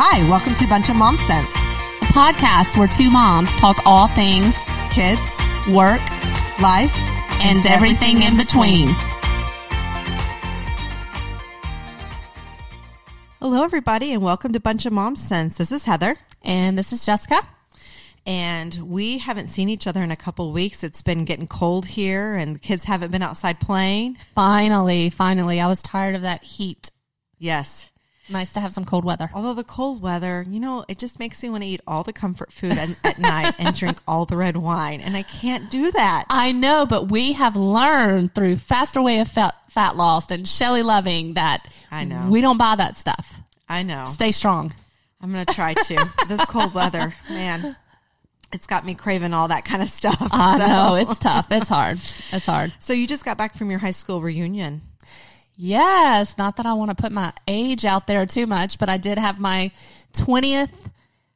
Hi, welcome to Bunch of Mom Sense. a podcast where two moms talk all things Kids, work life, and everything in between. Hello, everybody, and welcome to Bunch of Mom Sense. This is Heather, And this is Jessica. and we haven't seen each other in a couple weeks. It's been getting cold here, and the kids haven't been outside playing. Finally, finally, I was tired of that heat. Yes. Nice to have some cold weather. Although the cold weather, you know, it just makes me want to eat all the comfort food at, at night and drink all the red wine, and I can't do that. I know, but we have learned through Faster Way of Fat, Fat Loss and Shelley Loving that I know. we don't buy that stuff. I know. Stay strong. I'm going to try to. this cold weather, man, it's got me craving all that kind of stuff. I So- know it's tough. It's hard. It's hard. So you just got back from your high school reunion. Yes, not that I want to put my age out there too much, but I did have my 20th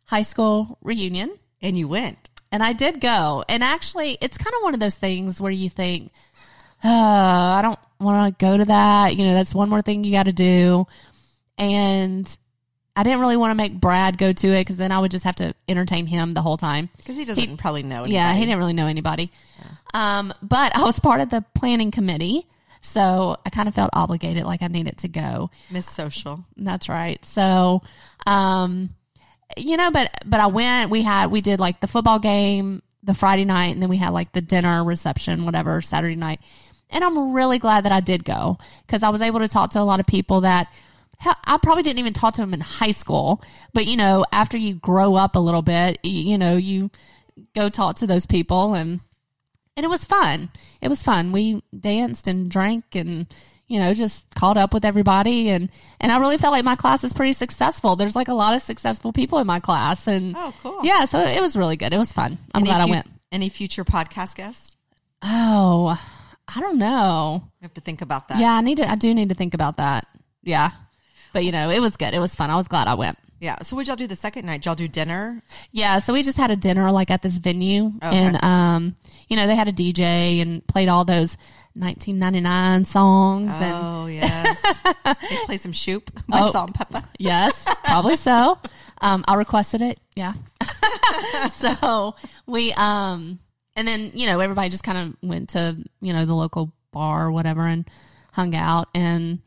high school reunion And you went. and I did go. And actually, it's kind of one of those things where you think, uh, I don't want to go to that. You know, that's one more thing you got to do. And I didn't really want to make Brad go to it because then I would just have to entertain him the whole time. Because he doesn't probably know anybody. Yeah, he didn't really know anybody. Um, but I was part of the planning committee. So I kind of felt obligated, like I needed to go. Miss Social. That's right. So, um, you know, but but I went. We had we did like the football game the Friday night, and then we had like the dinner reception, whatever Saturday night. And I'm really glad that I did go because I was able to talk to a lot of people that I probably didn't even talk to them in high school. But you know, after you grow up a little bit, you, you know, you go talk to those people and and it was fun. It was fun. We danced and drank and you know just caught up with everybody and and I really felt like my class is pretty successful. There's like a lot of successful people in my class and Oh, cool. yeah, so it was really good. It was fun. I'm Any glad I went. Any future podcast guests? Oh, I don't know. You have to think about that. Yeah, I need to. I do need to think about that. Yeah, but you know, it was good. It was fun. I was glad I went. Yeah. So what y'all do the second night? Y'all do dinner? Yeah, so we just had a dinner like at this venue, and um, you know, they had a DJ and played all those 1999 songs, and Oh, yes. they play some Shoop by Oh. Salt-N-Pepa. yes, probably so. Um, I requested it. Yeah. so we um, and then you know everybody just kind of went to you know the local bar or whatever and hung out and.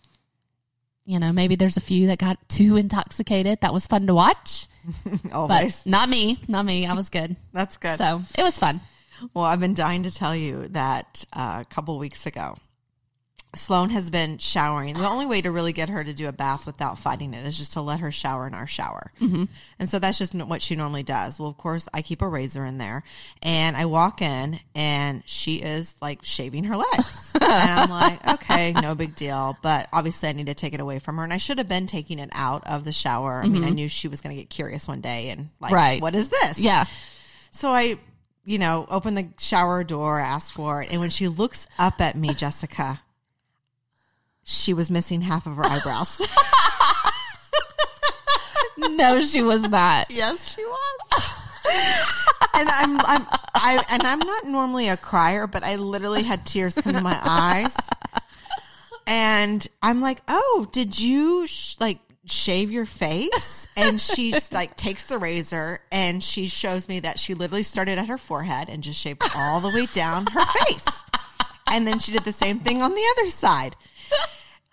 You know, maybe there's a few that got too intoxicated. That was fun to watch, but not me. Not me. I was good. That's good. So it was fun. Well, I've been dying to tell you that uh, a couple weeks ago, Sloan has been showering. The only way to really get her to do a bath without fighting it is just to let her shower in our shower. Mm-hmm. And so that's just what she normally does. Well, of course, I keep a razor in there and I walk in and she is like shaving her legs. and I'm like, okay, no big deal. But obviously, I need to take it away from her. And I should have been taking it out of the shower. I mean, I knew she was going to get curious one day and like, Right. what is this? Yeah. So I, you know, open the shower door, ask for it, and when she looks up at me, Jessica, she was missing half of her eyebrows. No, she was not. yes, she was. and I'm, I'm, I, and I'm not normally a crier, but I literally had tears come to my eyes. And I'm like, "Oh, did you sh- like shave your face?" And she like takes the razor and she shows me that she literally started at her forehead and just shaved all the way down her face. And then she did the same thing on the other side.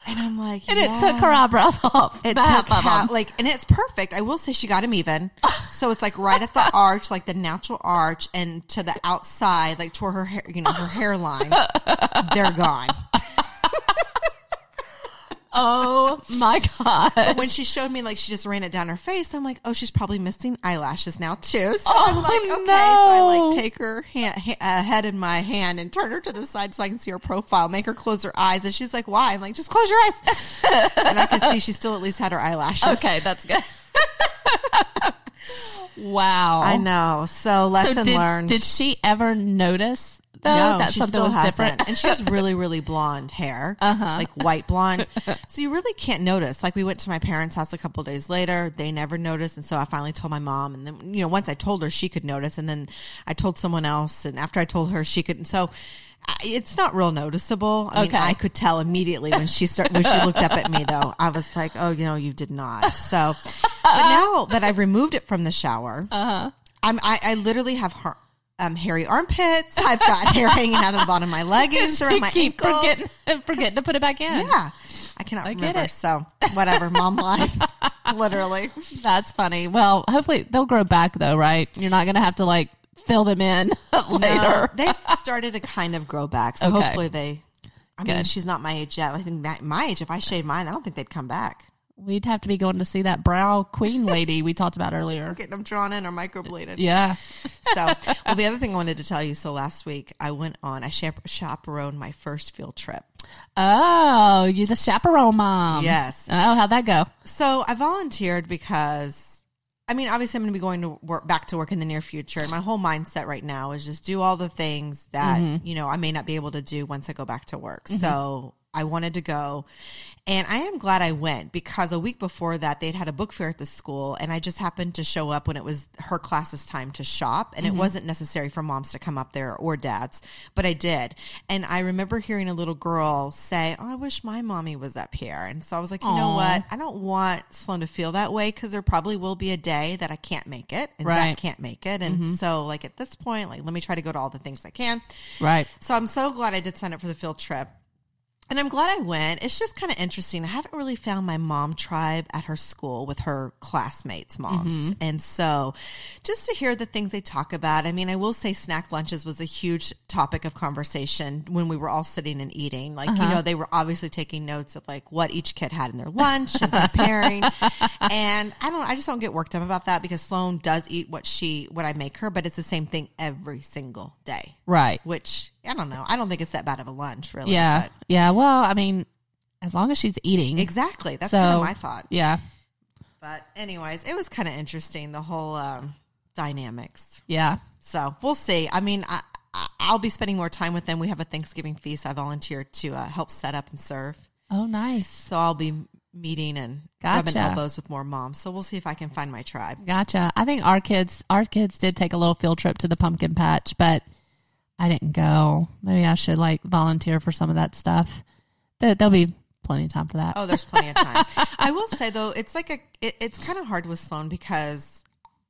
And I'm like, And it took her eyebrows off. It took like, and it's perfect. I will say she got them even. So it's like right at the arch, like the natural arch, and to the outside, like toward her hair, you know, her hairline. They're gone. Oh my god. When she showed me, like, she just ran it down her face. I'm like, oh, she's probably missing eyelashes now too. So I'm Oh, like, okay. So I like take her hand, ha- uh, head in my hand and turn her to the side so I can see her profile. Make her close her eyes, and she's like, why? I'm like, just close your eyes. and I can see she still at least had her eyelashes. Okay, that's good. wow. I know. So lesson So did, learned. did she ever notice though no, that she something still was hasn't. different? and she has really, really blonde hair, uh-huh. like white blonde. so you really can't notice. Like we went to my parents' house a couple days later; they never noticed, and so I finally told my mom. And then, you know, once I told her, she could notice, and then I told someone else, and after I told her, she could. So it's not real noticeable. I Okay. mean, I could tell immediately when she started when she looked up at me. Though I was like, "Oh, you know, you did not." So but now that I've removed it from the shower, uh-huh. I'm I, I literally have har- um, hairy armpits. I've got hair hanging out of the bottom of my leggings around my Keep ankles. forgetting, forgetting to put it back in. Yeah, I cannot I remember. it. So whatever, mom life, literally. That's funny. Well, hopefully they'll grow back though, right? You're not going to have to like fill them in No, later. they've started to kind of grow back, so Okay. hopefully they. I mean, she's not my age yet. I think that my age, if I shaved mine, I don't think they'd come back. We'd have to be going to see that brow queen lady we talked about earlier. Getting them drawn in or microbladed. Yeah. So, well, the other thing I wanted to tell you. So last week I went on. I chap- chaperoned my first field trip. Oh, you're the chaperone mom. Yes. Oh, how'd that go? So I volunteered because, I mean, obviously I'm going to be going to work back to work in the near future. And my whole mindset right now is just do all the things that mm-hmm. you know I may not be able to do once I go back to work. Mm-hmm. So I wanted to go, and I am glad I went because a week before that they'd had a book fair at the school, and I just happened to show up when it was her class's time to shop, and it mm-hmm. wasn't necessary for moms to come up there or dads, but I did, and I remember hearing a little girl say, "Oh, I wish my mommy was up here," and so I was like, you know what? I don't want Sloan to feel that way because there probably will be a day that I can't make it and Right. Zach can't make it. And mm-hmm. so, like, at this point, like, let me try to go to all the things I can. Right. So I'm so glad I did sign up for the field trip. And I'm glad I went. It's just kind of interesting. I haven't really found my mom tribe at her school with her classmates' moms. Mm-hmm. And so just to hear the things they talk about, I mean, I will say snack lunches was a huge topic of conversation when we were all sitting and eating. Like, you uh-huh. know, they were obviously taking notes of like what each kid had in their lunch and preparing. and I don't, I just don't get worked up about that because Sloan does eat what she, what I make her, but it's the same thing every single day Right. which I don't know. I don't think it's that bad of a lunch, really. Yeah. but- Yeah. Well, I mean, as long as she's eating. exactly. That's So- kind of my thought. Yeah. But anyways, it was kind of interesting the whole um, dynamics. Yeah. So we'll see. I mean, I, I'll be spending more time with them. We have a Thanksgiving feast. I volunteered to uh, help set up and serve, Oh, nice. so I'll be meeting and rubbing Gotcha. elbows with more moms. So we'll see if I can find my tribe. Gotcha. I think our kids, our kids did take a little field trip to the pumpkin patch, but I didn't go. Maybe I should like volunteer for some of that stuff. There, there'll be plenty of time for that. Oh, there's plenty of time. I will say though, it's like a it, it's kind of hard with Sloan because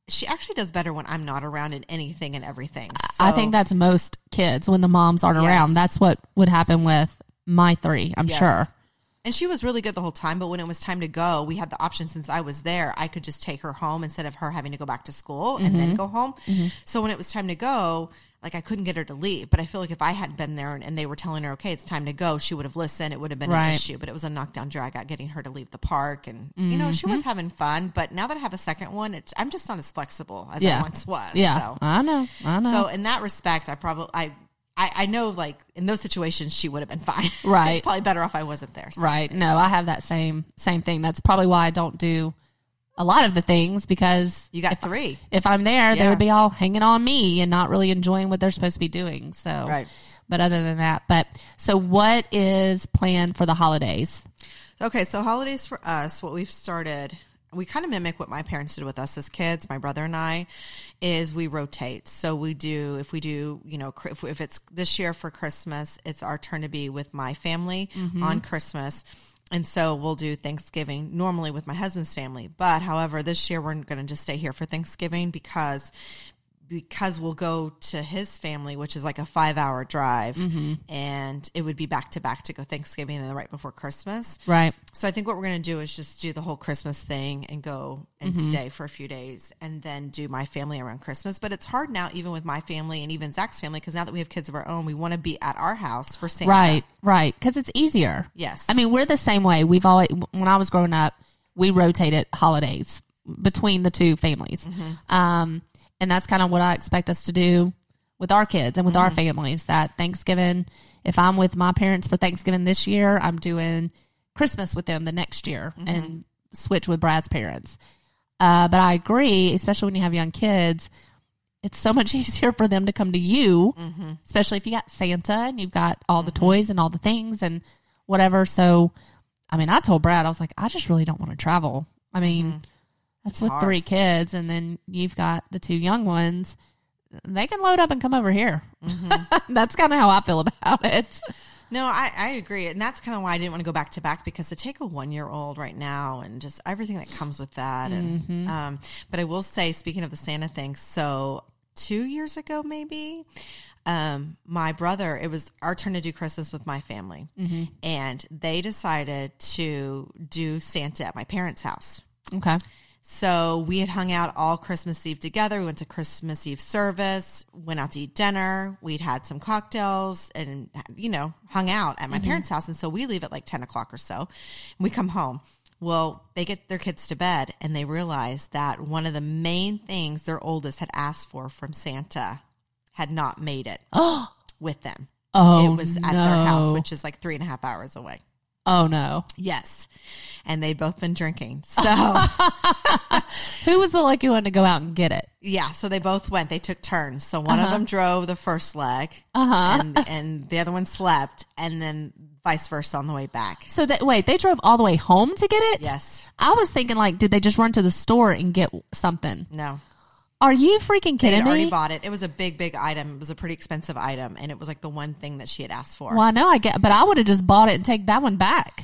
she actually does better when I'm not around in anything and everything. I think that's most kids when the moms aren't Yes. around. That's what would happen with my three. I'm Yes. sure. And she was really good the whole time, but when it was time to go, we had the option since I was there, I could just take her home instead of her having to go back to school and Mm-hmm. then go home. So when it was time to go, like I couldn't get her to leave. But I feel like if I hadn't been there and, and they were telling her, okay, it's time to go, she would have listened. It would have been Right. an issue. But it was a knockdown drag out getting her to leave the park. And, you know, she Mm-hmm. was having fun. But now that I have a second one, it's, I'm just not as flexible as Yeah. I once was. Yeah. So. I know. I know. So in that respect, I probably I, I I know like in those situations she would have been fine. Right. probably better off I wasn't there. So. Right. No, I have that same same thing. That's probably why I don't do a lot of the things because You got three. if I'm there, they would be all hanging on me and not really enjoying what they're supposed to be doing. So, Right. But other than that, but so what is planned for the holidays? Okay, so holidays for us, what we've started, we kind of mimic what my parents did with us as kids, my brother and I, is we rotate. So we do, if we do, you know, if, if it's this year for Christmas, it's our turn to be with my family mm-hmm. on Christmas. And so we'll do Thanksgiving normally with my husband's family. But however, this year we're going to just stay here for Thanksgiving because because we'll go to his family, which is like a five hour drive, and it would be back to back to go Thanksgiving and then right before Christmas. Right. So I think what we're going to do is just do the whole Christmas thing and go and Mm-hmm. stay for a few days and then do my family around Christmas. But it's hard now, even with my family and even Zach's family, because now that we have kids of our own, we want to be at our house for Santa. Right. Right. Because it's easier. Yes. I mean, we're the same way. We've always, when I was growing up, we rotated holidays between the two families. Um, and that's kind of what I expect us to do with our kids and with our mm-hmm. families. That Thanksgiving, if I'm with my parents for Thanksgiving this year, I'm doing Christmas with them the next year mm-hmm. and switch with Brad's parents. Uh, but I agree, especially when you have young kids, it's so much easier for them to come to you, mm-hmm. especially if you got Santa and you've got all the toys and all the things and whatever. So, I mean, I told Brad, I was like, I just really don't want to travel. I mean, that's with hard. three kids, and then you've got the two young ones. They can load up and come over here. that's kind of how I feel about it. No, I, I agree. And that's kind of why I didn't want to go back to back because to take a one year old right now and just everything that comes with that. And, Mm-hmm. um, but I will say, speaking of the Santa thing, so two years ago, maybe, um, my brother, it was our turn to do Christmas with my family. Mm-hmm. And they decided to do Santa at my parents' house. Okay. So we had hung out all Christmas Eve together. We went to Christmas Eve service, went out to eat dinner. We'd had some cocktails and, you know, hung out at my mm-hmm. parents' house. And so we leave at like 10 o'clock or so. And we come home. Well, they get their kids to bed and they realize that one of the main things their oldest had asked for from Santa had not made it with them. Oh, it was at their house, which is like three and a half hours away. Oh no. Yes. And they'd both been drinking. So. Who was the lucky one to go out and get it? Yeah, so they both went. They took turns. So one of them drove the first leg, Uh-huh. and and the other one slept, and then vice versa on the way back. So that wait, they drove all the way home to get it? Yes, I was thinking like, did they just run to the store and get something? no, Are you freaking kidding had already bought it. It was a big, big item. It was a pretty expensive item, and it was like the one thing that she had asked for. well, I know I get, but I would have just bought it and take that one back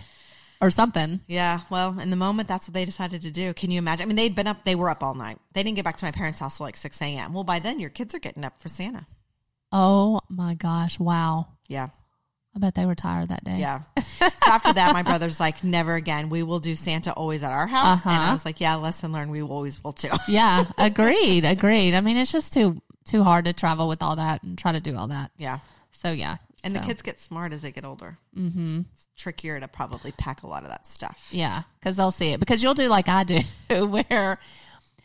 or something. Yeah, well, in the moment, that's what they decided to do. Can you imagine? I mean, they'd been up. They were up all night. They didn't get back to my parents' house till like six a.m. Well, by then, your kids are getting up for Santa. Oh my gosh! Wow. Yeah. I bet they were tired that day. Yeah. so after that, my brother's like, never again. We will do Santa always at our house. And I Uh-huh. was like, yeah, lesson learned. We always will too. Yeah. Agreed. agreed. I mean, it's just too too hard to travel with all that and try to do all that. Yeah. So yeah. And the kids get smart as they get older. Mm-hmm. It's trickier to probably pack a lot of that stuff. Yeah, because they'll see it. Because you'll do like I do, where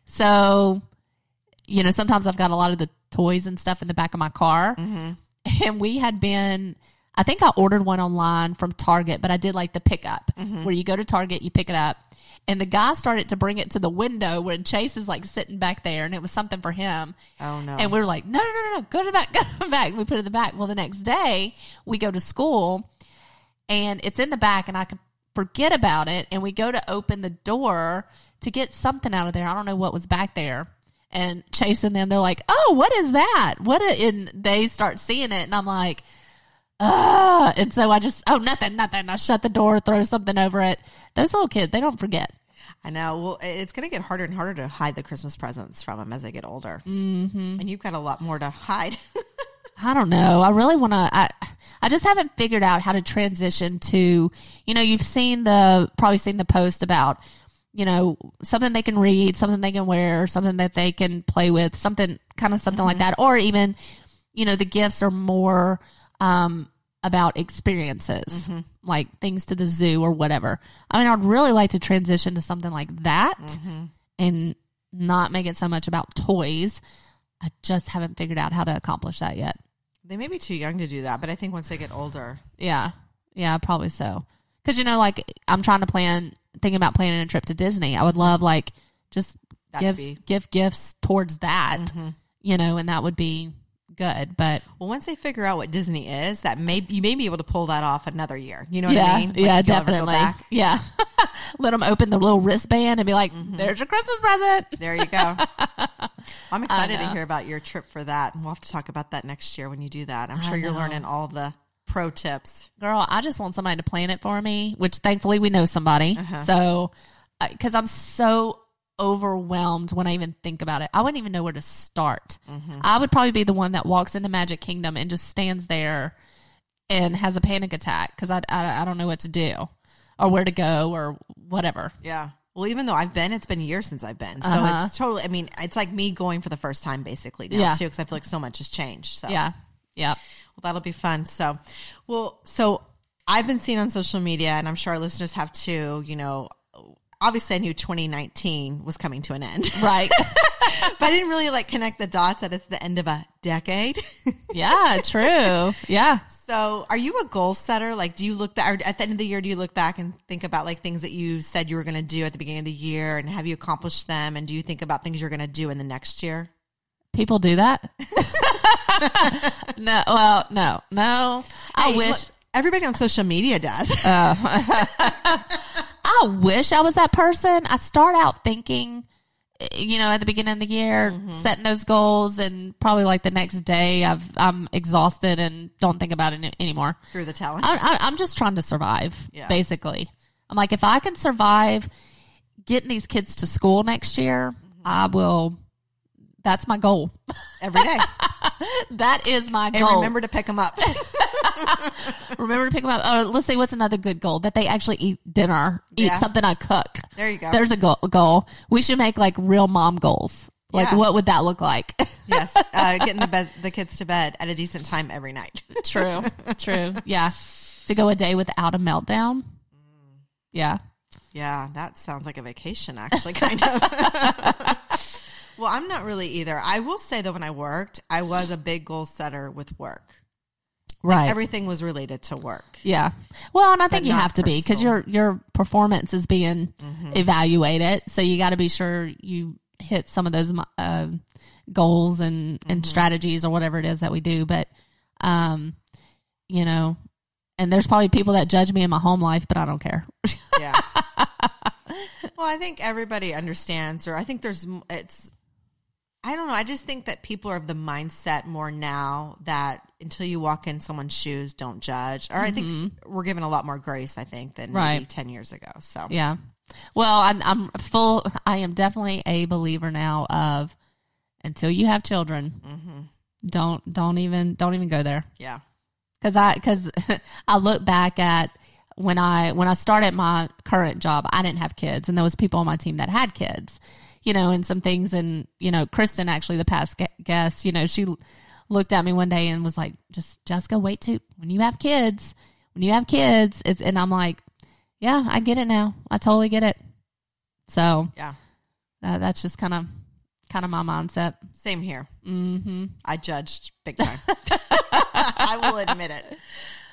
so you know sometimes I've got a lot of the toys and stuff in the back of my car, and we had been. I think I ordered one online from Target, but I did like the pickup mm-hmm. where you go to Target, you pick it up, and the guy started to bring it to the window when Chase is like sitting back there, and it was something for him. Oh, no. And we were like, no, no, no, no, no, go to the back, go to the back. We put it in the back. Well, the next day we go to school and it's in the back and I could forget about it. And we go to open the door to get something out of there. I don't know what was back there. And chasing them, they're like, oh, what is that? What? And they start seeing it. And I'm like, ah. And so I just, oh, nothing, nothing. I shut the door, throw something over it. Those little kids, they don't forget. I know. Well, it's going to get harder and harder to hide the Christmas presents from them as they get older. Mm-hmm. And you've got a lot more to hide. I don't know. I really want to. I I just haven't figured out how to transition to. You know, you've seen the probably seen the post about you know something they can read, something they can wear, something that they can play with, something kind of something like that, or even you know the gifts are more um, about experiences, like things to the zoo or whatever. I mean, I'd really like to transition to something like that and not make it so much about toys. I just haven't figured out how to accomplish that yet. they may be too young to do that, but I think once they get older, Yeah. Yeah, probably so. Cause you know, like I'm trying to plan, thinking about planning a trip to Disney. I would love like just give, be- Mm-hmm. give gifts towards that, you know, and that would be good. But well, once they figure out what Disney is, that may you may be able to pull that off another year. You know what yeah, I mean? Like, yeah, if you'll ever go definitely. Yeah. Let them open the little wristband and be like, Mm-hmm. there's your Christmas present. There you go. I'm excited to hear about your trip for that. and We'll have to talk about that next year when you do that. I'm sure you're learning all the pro tips. Girl, I just want somebody to plan it for me, which thankfully we know somebody. Uh-huh. So, because I'm so overwhelmed when I even think about it, I wouldn't even know where to start. Mm-hmm. I would probably be the one that walks into Magic Kingdom and just stands there and has a panic attack because I, I, I don't know what to do or where to go or whatever. Yeah. Well, even though I've been, it's been years since I've been. So Uh-huh. it's totally, I mean, it's like me going for the first time basically now Yeah. too, because I feel like so much has changed. So, Yeah. Yep. well, that'll be fun. So, well, so I've been seeing on social media, and I'm sure our listeners have too, you know, obviously I knew 2019 was coming to an end, Right. but I didn't really like connect the dots that it's the end of a decade. yeah. True. Yeah. So, are you a goal setter? Like, do you look back or at the end of the year? Do you look back and think about like things that you said you were going to do at the beginning of the year, and have you accomplished them? And do you think about things you're going to do in the next year? People do that. no. Well, no, no. I Hey, wish. look, everybody on social media does. Oh. I wish I was that person. I start out thinking you know, at the beginning of the year, mm-hmm. setting those goals, and probably like the next day, I've I'm exhausted and don't think about it anymore. Through the talent. I, I, I'm just trying to survive, Yeah. basically. I'm like, if I can survive getting these kids to school next year, mm-hmm. I will. That's my goal. every day. That is my And goal. remember to pick them up. Remember to pick them up. Oh, let's see, what's another good goal? That they actually eat dinner, eat Yeah. something I cook. There you go. There's a goal, goal. We should make like real mom goals. Like, Yeah. what would that look like? yes, uh, getting the, bed, the kids to bed at a decent time every night. true, true. Yeah. To go a day without a meltdown. Yeah. Yeah, that sounds like a vacation, actually, kind of. well, I'm not really either. I will say that when I worked, I was a big goal setter with work. Right. Everything was related to work. yeah. Well, and I think you have to be because your your performance is being evaluated. So you got to be sure you hit some of those uh, goals and and strategies or whatever it is that we do. But, um, you know, and there's probably people that judge me in my home life, but I don't care. Yeah. well, I think everybody understands, or I think there's, it's, I don't know. I just think that people are of the mindset more now that until you walk in someone's shoes, don't judge. Or I think mm-hmm. we're given a lot more grace, I think, than maybe Right. 10 years ago. So, Yeah. Well, I'm, I'm full. I am definitely a believer now of until you have children, mm-hmm. don't don't even don't even go there yeah. because I because I look back at when I when I started my current job, I didn't have kids, and there was people on my team that had kids, you know, and some things, and you know, Kristen actually the past guest, you know, she looked at me one day and was like, "Just Jessica, wait to when you have kids, when you have kids," it's and I'm like, "Yeah, I get it now. I totally get it." So Yeah. uh, that's just kind of kind of my mindset. Same here. Mm-hmm. I judged big time. I will admit it.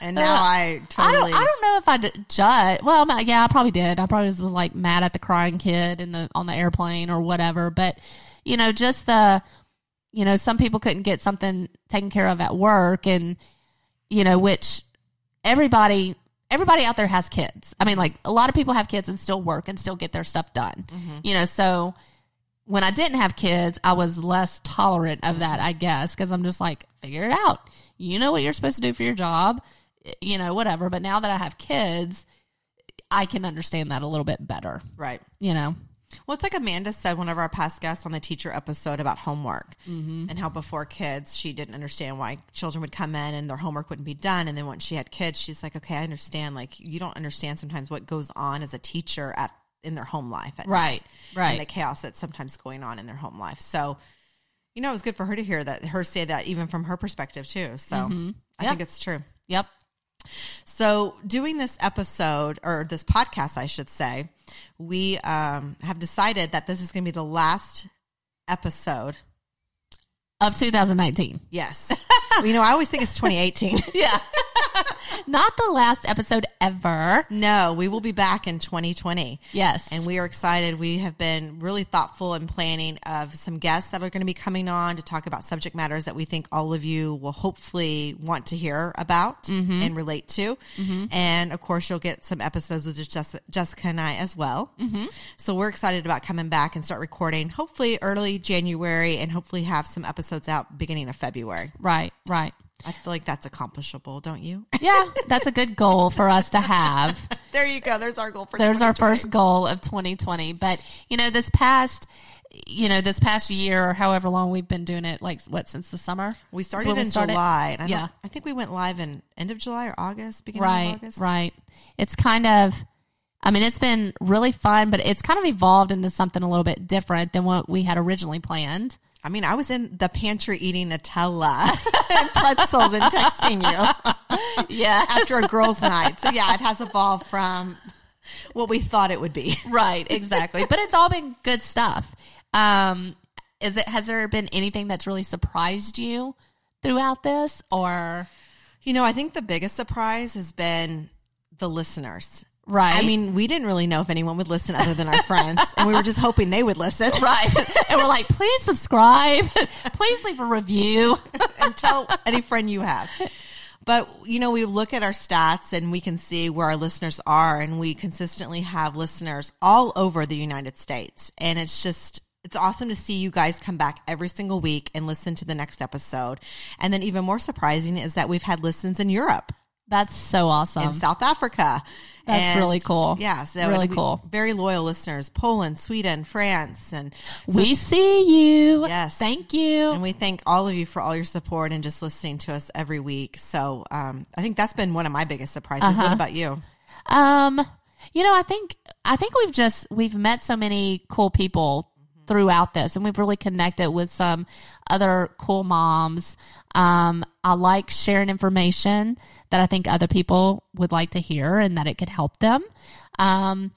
And now I I totally. don't. I don't know if I d- judge. Well, yeah, I probably did. I probably was like mad at the crying kid in the on the airplane or whatever. But you know, just the you know, some people couldn't get something taken care of at work, and you know, which everybody everybody out there has kids. I mean, like a lot of people have kids and still work and still get their stuff done. Mm-hmm. You know, so when I didn't have kids, I was less tolerant of that, I guess, because I'm just like, figure it out. You know what you're supposed to do for your job, you know, whatever. But now that I have kids, I can understand that a little bit better, right. you know. Well, it's like Amanda said, one of our past guests on the teacher episode about homework mm-hmm. and how before kids, she didn't understand why children would come in and their homework wouldn't be done. And then once she had kids, she's like, okay, I understand. Like, you don't understand sometimes what goes on as a teacher at in their home life. At Right, night, right. And the chaos that's sometimes going on in their home life. So, you know, it was good for her to hear that, her say that even from her perspective, too. So mm-hmm. I Yep. think it's true. Yep. So, doing this episode or this podcast, I should say, we um, have decided that this is going to be the last episode. Of 2019. Yes. well, you know, I always think it's 2018. Yeah. Not the last episode ever. no, we will be back in 2020. Yes. And we are excited. We have been really thoughtful in planning of some guests that are going to be coming on to talk about subject matters that we think all of you will hopefully want to hear about mm-hmm. and relate to. Mm-hmm. And of course, you'll get some episodes with just Jessica, Jessica and I as well. Mm-hmm. So we're excited about coming back and start recording hopefully early January and hopefully have some episodes out beginning of February. right, right. I feel like that's accomplishable, don't you? Yeah, that's a good goal for us to have. there you go. There's our goal for There's our first goal of 2020. But, you know, this past you know, this past year or however long we've been doing it, like what since the summer? We started when we in started? July. I yeah. I think we went live in end of July or August, beginning Right, of August. right. It's kind of, I mean, it's been really fun, but it's kind of evolved into something a little bit different than what we had originally planned. I mean, I was in the pantry eating Nutella and pretzels and texting you Yeah. after a girls' night. So yeah, it has evolved from what we thought it would be. right, exactly. but it's all been good stuff. Um, is it, has there been anything that's really surprised you throughout this or, You know, I think the biggest surprise has been the listeners. Right? I mean, we didn't really know if anyone would listen other than our friends, and we were just hoping they would listen. right. and we're like, please subscribe. please leave a review. and tell any friend you have. But you know, we look at our stats and we can see where our listeners are, and we consistently have listeners all over the United States, and it's just It's awesome to see you guys come back every single week and listen to the next episode. And then even more surprising is that we've had listens in Europe, That's so awesome. in South Africa. That's And- really cool. Yeah, so Really we- cool. Very loyal listeners: Poland, Sweden, France, and we see you. Yes. Thank you. and we thank all of you for all your support and just listening to us every week. So um, I think that's been one of my biggest surprises. Uh-huh. What about you? Um, you know, I think I think we've just we've met so many cool people throughout this, and we've really connected with some other cool moms. Um, I like sharing information that I think other people would like to hear, and that it could help them. Um,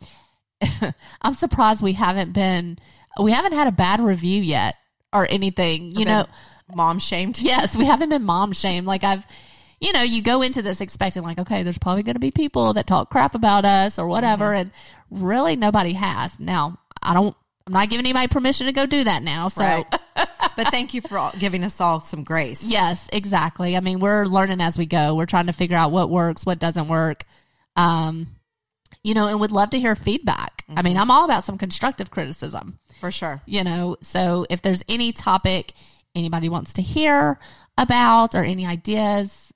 I'm surprised we haven't been we haven't had a bad review yet or anything. You know, Mom shamed. Yes, we haven't been mom shamed. Like I've, you know, you go into this expecting like, okay, there's probably going to be people that talk crap about us or whatever, and really nobody has. Now, I don't. I'm not giving anybody permission to go do that now. So, Right. but thank you for all, giving us all some grace. yes, exactly. I mean, we're learning as we go. We're trying to figure out what works, what doesn't work. Um, you know, and would love to hear feedback. I mean, I'm all about some constructive criticism. For sure. you know so if there's any topic anybody wants to hear about or any ideas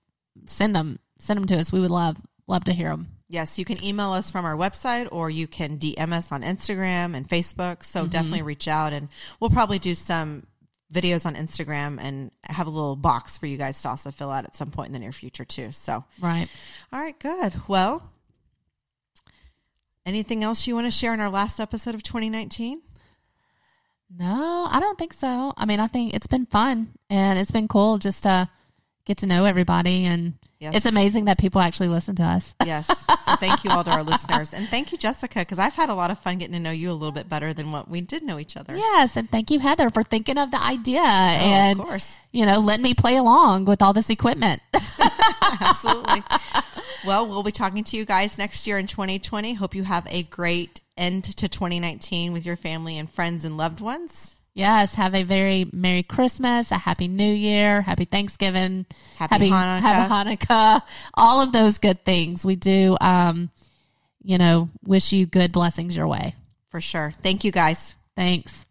send them send them to us we would love love to hear them Yes, you can email us from our website or you can DM us on Instagram and Facebook. So Mm-hmm. definitely reach out and we'll probably do some videos on Instagram and have a little box for you guys to also fill out at some point in the near future too. So, right all right, good. Well, anything else you want to share in our last episode of 2019? no i don't think so i mean i think it's been fun and it's been cool just to get to know everybody and Yes. it's amazing that people actually listen to us Yes. So thank you all to our listeners. And thank you, Jessica, because I've had a lot of fun getting to know you a little bit better than what we did know each other. yes and thank you heather for thinking of the idea Oh, and of course. you know letting me play along with all this equipment Absolutely. well, we'll be talking to you guys next year in 2020. Hope you have a great end to 2019 with your family and friends and loved ones. Yes, have a very Merry Christmas, a Happy New Year, Happy Thanksgiving, Happy Hanukkah. Happy Hanukkah, all of those good things. We do, um, you know, wish you good blessings your way. For sure. Thank you guys. Thanks.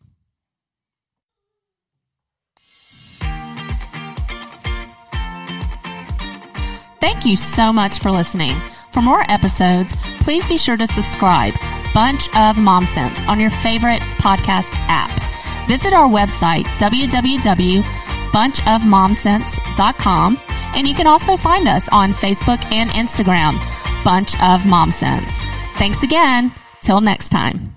Thank you so much for listening. For more episodes, please be sure to subscribe Bunch of Mom Sense on your favorite podcast app. Visit our website, www.bunchofmomsense.com, and you can also find us on Facebook and Instagram, Bunch of Mom Sense. Thanks again. Till next time.